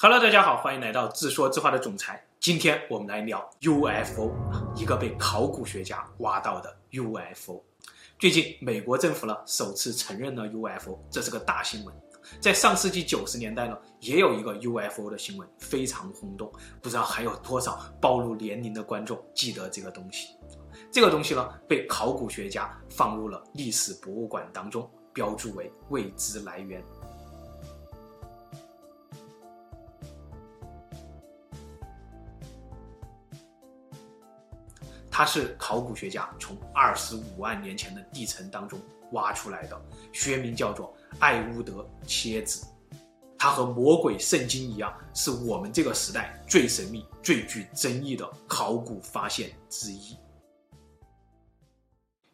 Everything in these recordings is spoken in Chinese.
Hello，大家好，欢迎来到自说自话的总裁。今天我们来聊 UFO，一个被考古学家挖到的 UFO。最近美国政府呢首次承认了 UFO，这是个大新闻。在上世纪九十年代呢，也有一个 UFO 的新闻非常轰动，不知道还有多少暴露年龄的观众记得这个东西。这个东西呢被考古学家放入了历史博物馆当中，标注为未知来源。它是考古学家从二十五万年前的地层当中挖出来的，学名叫做艾乌德蝎子。它和魔鬼圣经一样，是我们这个时代最神秘、最具争议的考古发现之一。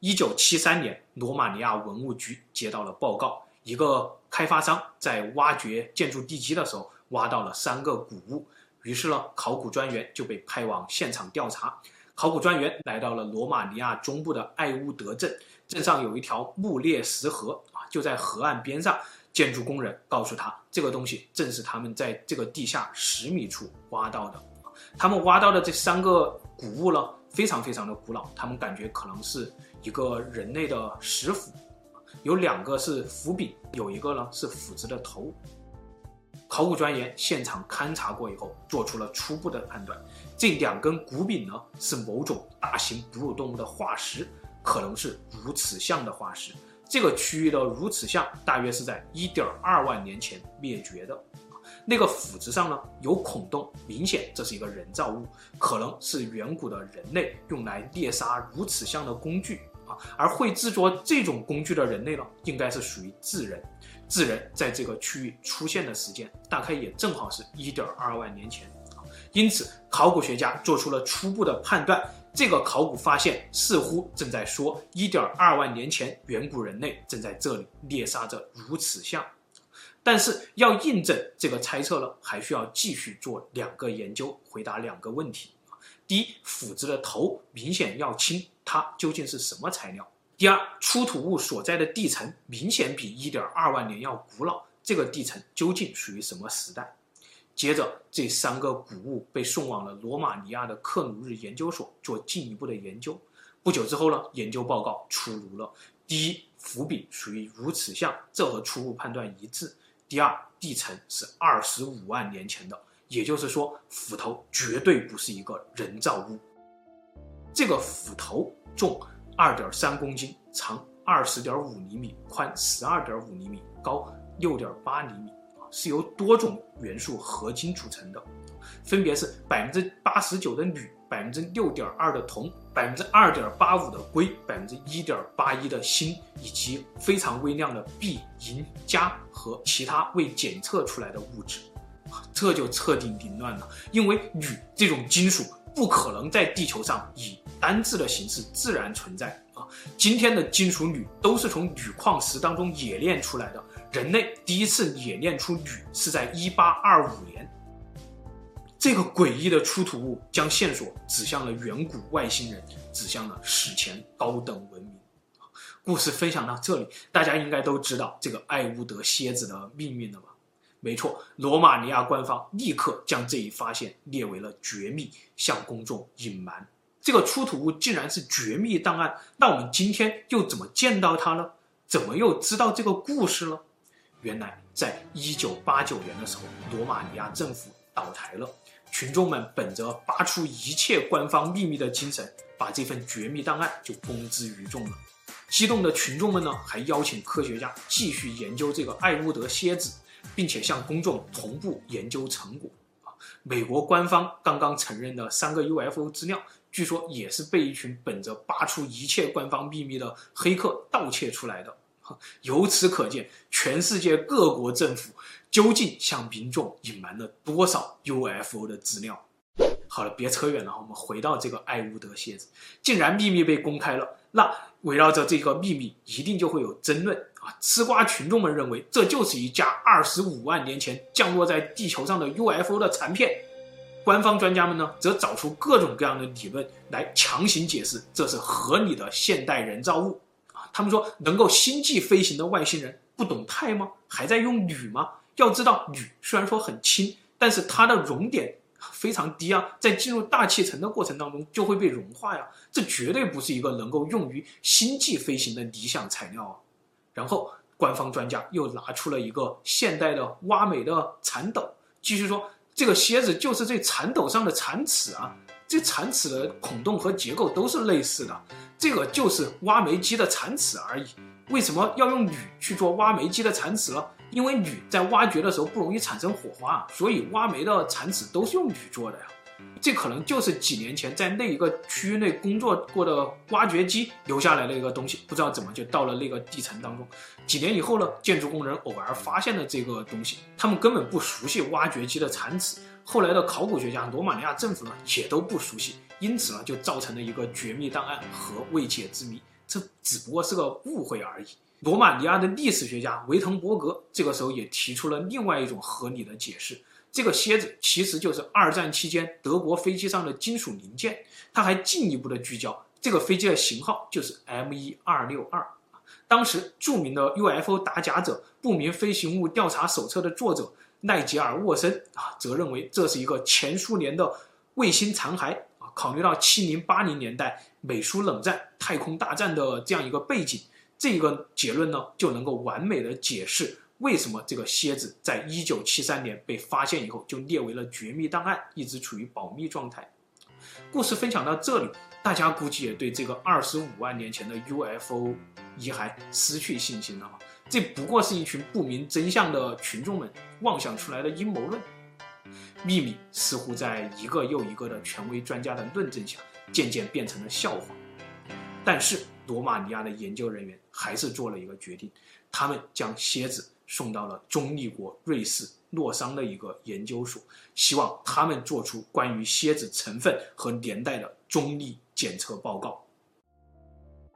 一九七三年，罗马尼亚文物局接到了报告，一个开发商在挖掘建筑地基的时候挖到了三个古物，于是呢，考古专员就被派往现场调查。考古专员来到了罗马尼亚中部的艾乌德镇，镇上有一条木裂石河啊，就在河岸边上。建筑工人告诉他，这个东西正是他们在这个地下十米处挖到的。他们挖到的这三个古物呢，非常非常的古老，他们感觉可能是一个人类的石斧，有两个是斧柄，有一个呢是斧子的头。考古专员现场勘察过以后，做出了初步的判断。这两根骨柄呢，是某种大型哺乳动物的化石，可能是乳齿象的化石。这个区域的乳齿象大约是在1.2万年前灭绝的。那个斧子上呢有孔洞，明显这是一个人造物，可能是远古的人类用来猎杀乳齿象的工具啊。而会制作这种工具的人类呢，应该是属于智人。智人在这个区域出现的时间，大概也正好是一点二万年前，因此考古学家做出了初步的判断，这个考古发现似乎正在说一点二万年前远古人类正在这里猎杀着如此象，但是要印证这个猜测呢，还需要继续做两个研究，回答两个问题：第一，斧子的头明显要轻，它究竟是什么材料？第二，出土物所在的地层明显比一点二万年要古老，这个地层究竟属于什么时代？接着，这三个古物被送往了罗马尼亚的克鲁日研究所做进一步的研究。不久之后呢，研究报告出炉了：第一，斧柄属于乳齿象，这和初步判断一致；第二，地层是二十五万年前的，也就是说，斧头绝对不是一个人造物。这个斧头重。二点三公斤，长二十点五厘米，宽十二点五厘米，高六点八厘米，是由多种元素合金组成的，分别是百分之八十九的铝，百分之六点二的铜，百分之二点八五的硅，百分之一点八一的锌，以及非常微量的鈽、银、镓和其他未检测出来的物质，这就彻底凌乱了，因为铝这种金属不可能在地球上以单质的形式自然存在啊！今天的金属铝都是从铝矿石当中冶炼出来的。人类第一次冶炼出铝是在1825年。这个诡异的出土物将线索指向了远古外星人，指向了史前高等文明。故事分享到这里，大家应该都知道这个爱乌德蝎子的命运了吧？没错，罗马尼亚官方立刻将这一发现列为了绝密，向公众隐瞒。这个出土物竟然是绝密档案，那我们今天又怎么见到它呢？怎么又知道这个故事了？原来，在一九八九年的时候，罗马尼亚政府倒台了，群众们本着扒出一切官方秘密的精神，把这份绝密档案就公之于众了。激动的群众们呢，还邀请科学家继续研究这个爱乌德蝎子，并且向公众同步研究成果啊。美国官方刚刚承认的三个 UFO 资料。据说也是被一群本着扒出一切官方秘密的黑客盗窃出来的。由此可见，全世界各国政府究竟向民众隐瞒了多少 UFO 的资料？好了，别扯远了，我们回到这个爱乌德蝎子，既然秘密被公开了，那围绕着这个秘密一定就会有争论啊！吃瓜群众们认为这就是一架二十五万年前降落在地球上的 UFO 的残片。官方专家们呢，则找出各种各样的理论来强行解释这是合理的现代人造物啊。他们说，能够星际飞行的外星人不懂钛吗？还在用铝吗？要知道，铝虽然说很轻，但是它的熔点非常低啊，在进入大气层的过程当中就会被融化呀，这绝对不是一个能够用于星际飞行的理想材料啊。然后官方专家又拿出了一个现代的挖煤的铲斗，继续说这个蝎子就是这铲斗上的铲齿啊，这铲齿的孔洞和结构都是类似的，这个就是挖煤机的铲齿而已。为什么要用铝去做挖煤机的铲齿呢？因为铝在挖掘的时候不容易产生火花，所以挖煤的铲齿都是用铝做的呀。这可能就是几年前在那一个区域内工作过的挖掘机留下来的一个东西，不知道怎么就到了那个地层当中。几年以后呢，建筑工人偶尔发现了这个东西，他们根本不熟悉挖掘机的铲齿。后来的考古学家罗马尼亚政府呢也都不熟悉，因此呢就造成了一个绝密档案和未解之谜。这只不过是个误会而已。罗马尼亚的历史学家维滕伯格这个时候也提出了另外一种合理的解释：这个蝎子其实就是二战期间德国飞机上的金属零件。他还进一步的聚焦，这个飞机的型号就是 M1262。当时著名的 UFO 打假者《不明飞行物调查手册》的作者奈吉尔沃森啊，则认为这是一个前苏联的卫星残骸啊。考虑到七零八零年代美苏冷战、太空大战的这样一个背景，这个结论呢就能够完美的解释为什么这个蝎子在一九七三年被发现以后就列为了绝密档案，一直处于保密状态。故事分享到这里，大家估计也对这个二十五万年前的 UFO 遗骸失去信心了。这不过是一群不明真相的群众们妄想出来的阴谋论。秘密似乎在一个又一个的权威专家的论证下，渐渐变成了笑话。但是罗马尼亚的研究人员还是做了一个决定，他们将蝎子送到了中立国瑞士洛桑的一个研究所，希望他们做出关于蝎子成分和年代的中立检测报告。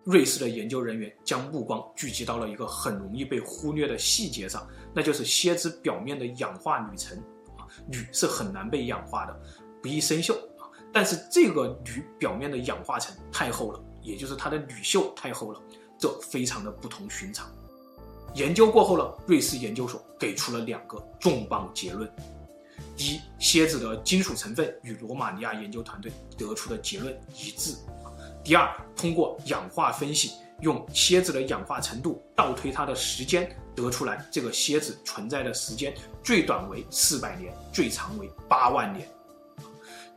瑞士的研究人员将目光聚集到了一个很容易被忽略的细节上，那就是蝎子表面的氧化铝层。啊铝是很难被氧化的，不易生锈啊。但是这个铝表面的氧化层太厚了，也就是它的铝锈太厚了，这非常的不同寻常。研究过后呢，瑞士研究所给出了两个重磅结论：第一，蝎子的金属成分与罗马尼亚研究团队得出的结论一致；第二，通过氧化分析，用蝎子的氧化程度倒推它的时间。得出来，这个蝎子存在的时间最短为四百年，最长为八万年。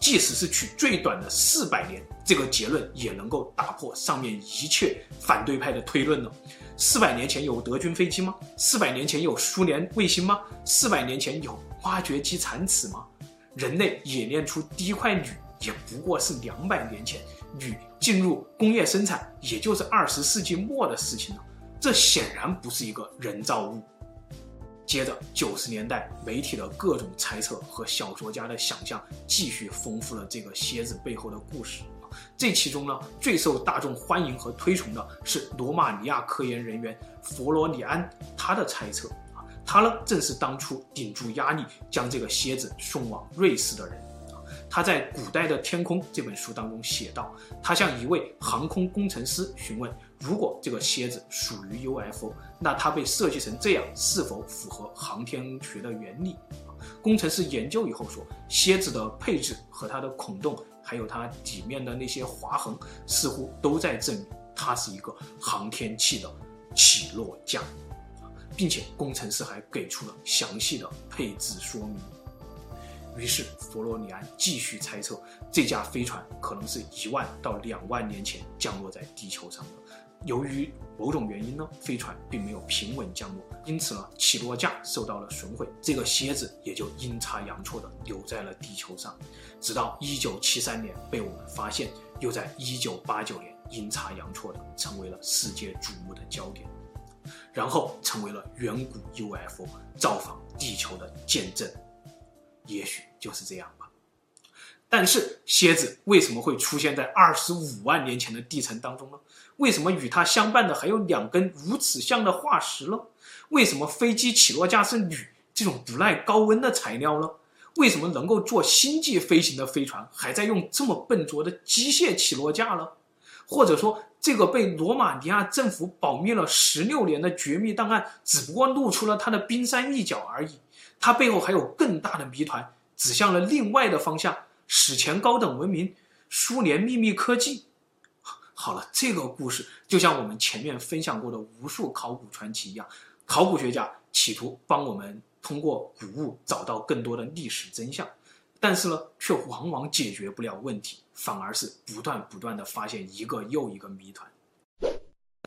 即使是取最短的四百年，这个结论也能够打破上面一切反对派的推论了。四百年前有德军飞机吗？四百年前有苏联卫星吗？四百年前有挖掘机铲齿吗？人类冶炼出第一块铝也不过是两百年前，铝进入工业生产也就是二十世纪末的事情了。这显然不是一个人造物。接着，九十年代媒体的各种猜测和小说家的想象继续丰富了这个蝎子背后的故事。这其中呢，最受大众欢迎和推崇的是罗马尼亚科研人员弗罗里安他的猜测啊，他呢正是当初顶住压力将这个蝎子送往瑞士的人。他在《古代的天空》这本书当中写道，他向一位航空工程师询问。如果这个蝎子属于 UFO，那它被设计成这样是否符合航天学的原理？工程师研究以后说，蝎子的配置和它的孔洞，还有它底面的那些划痕，似乎都在证明它是一个航天器的起落架，并且工程师还给出了详细的配置说明。于是弗罗里安继续猜测，这架飞船可能是一万到两万年前降落在地球上的。由于某种原因呢，飞船并没有平稳降落，因此呢，起落架受到了损毁，这个蝎子也就阴差阳错的留在了地球上，直到一九七三年被我们发现，又在一九八九年阴差阳错的成为了世界瞩目的焦点，然后成为了远古 UFO 造访地球的见证，也许就是这样吧。但是蝎子为什么会出现在二十五万年前的地层当中呢？为什么与它相伴的还有两根如此像的化石呢？为什么飞机起落架是铝这种不耐高温的材料呢？为什么能够做星际飞行的飞船还在用这么笨拙的机械起落架呢？或者说，这个被罗马尼亚政府保密了十六年的绝密档案，只不过露出了它的冰山一角而已？它背后还有更大的谜团。指向了另外的方向，史前高等文明，苏联秘密科技。好了，这个故事就像我们前面分享过的无数考古传奇一样，考古学家企图帮我们通过古物找到更多的历史真相，但是呢，却往往解决不了问题，反而是不断不断地发现一个又一个谜团。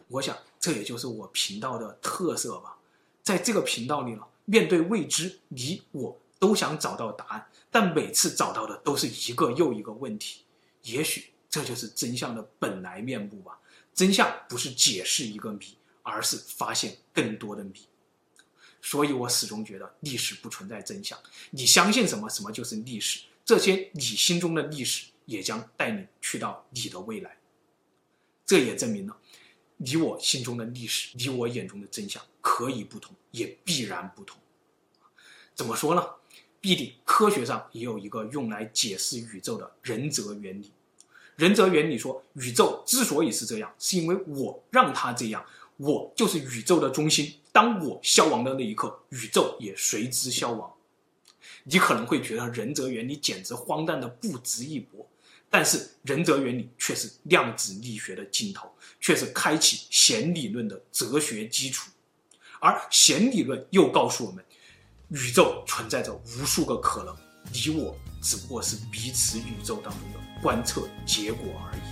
我想，这也就是我频道的特色吧。在这个频道里呢，面对未知，你我都想找到答案，但每次找到的都是一个又一个问题。也许。这就是真相的本来面目吧。真相不是解释一个谜，而是发现更多的谜。所以我始终觉得历史不存在真相。你相信什么，什么就是历史。这些你心中的历史，也将带你去到你的未来。这也证明了，你我心中的历史，你我眼中的真相可以不同，也必然不同。怎么说呢？必定科学上也有一个用来解释宇宙的人则原理。仁则原理说，宇宙之所以是这样，是因为我让它这样。我就是宇宙的中心。当我消亡的那一刻，宇宙也随之消亡。你可能会觉得仁则原理简直荒诞的不值一驳，但是仁则原理却是量子力学的尽头，却是开启弦理论的哲学基础。而弦理论又告诉我们，宇宙存在着无数个可能，你我只不过是彼此宇宙当中的观测结果而已。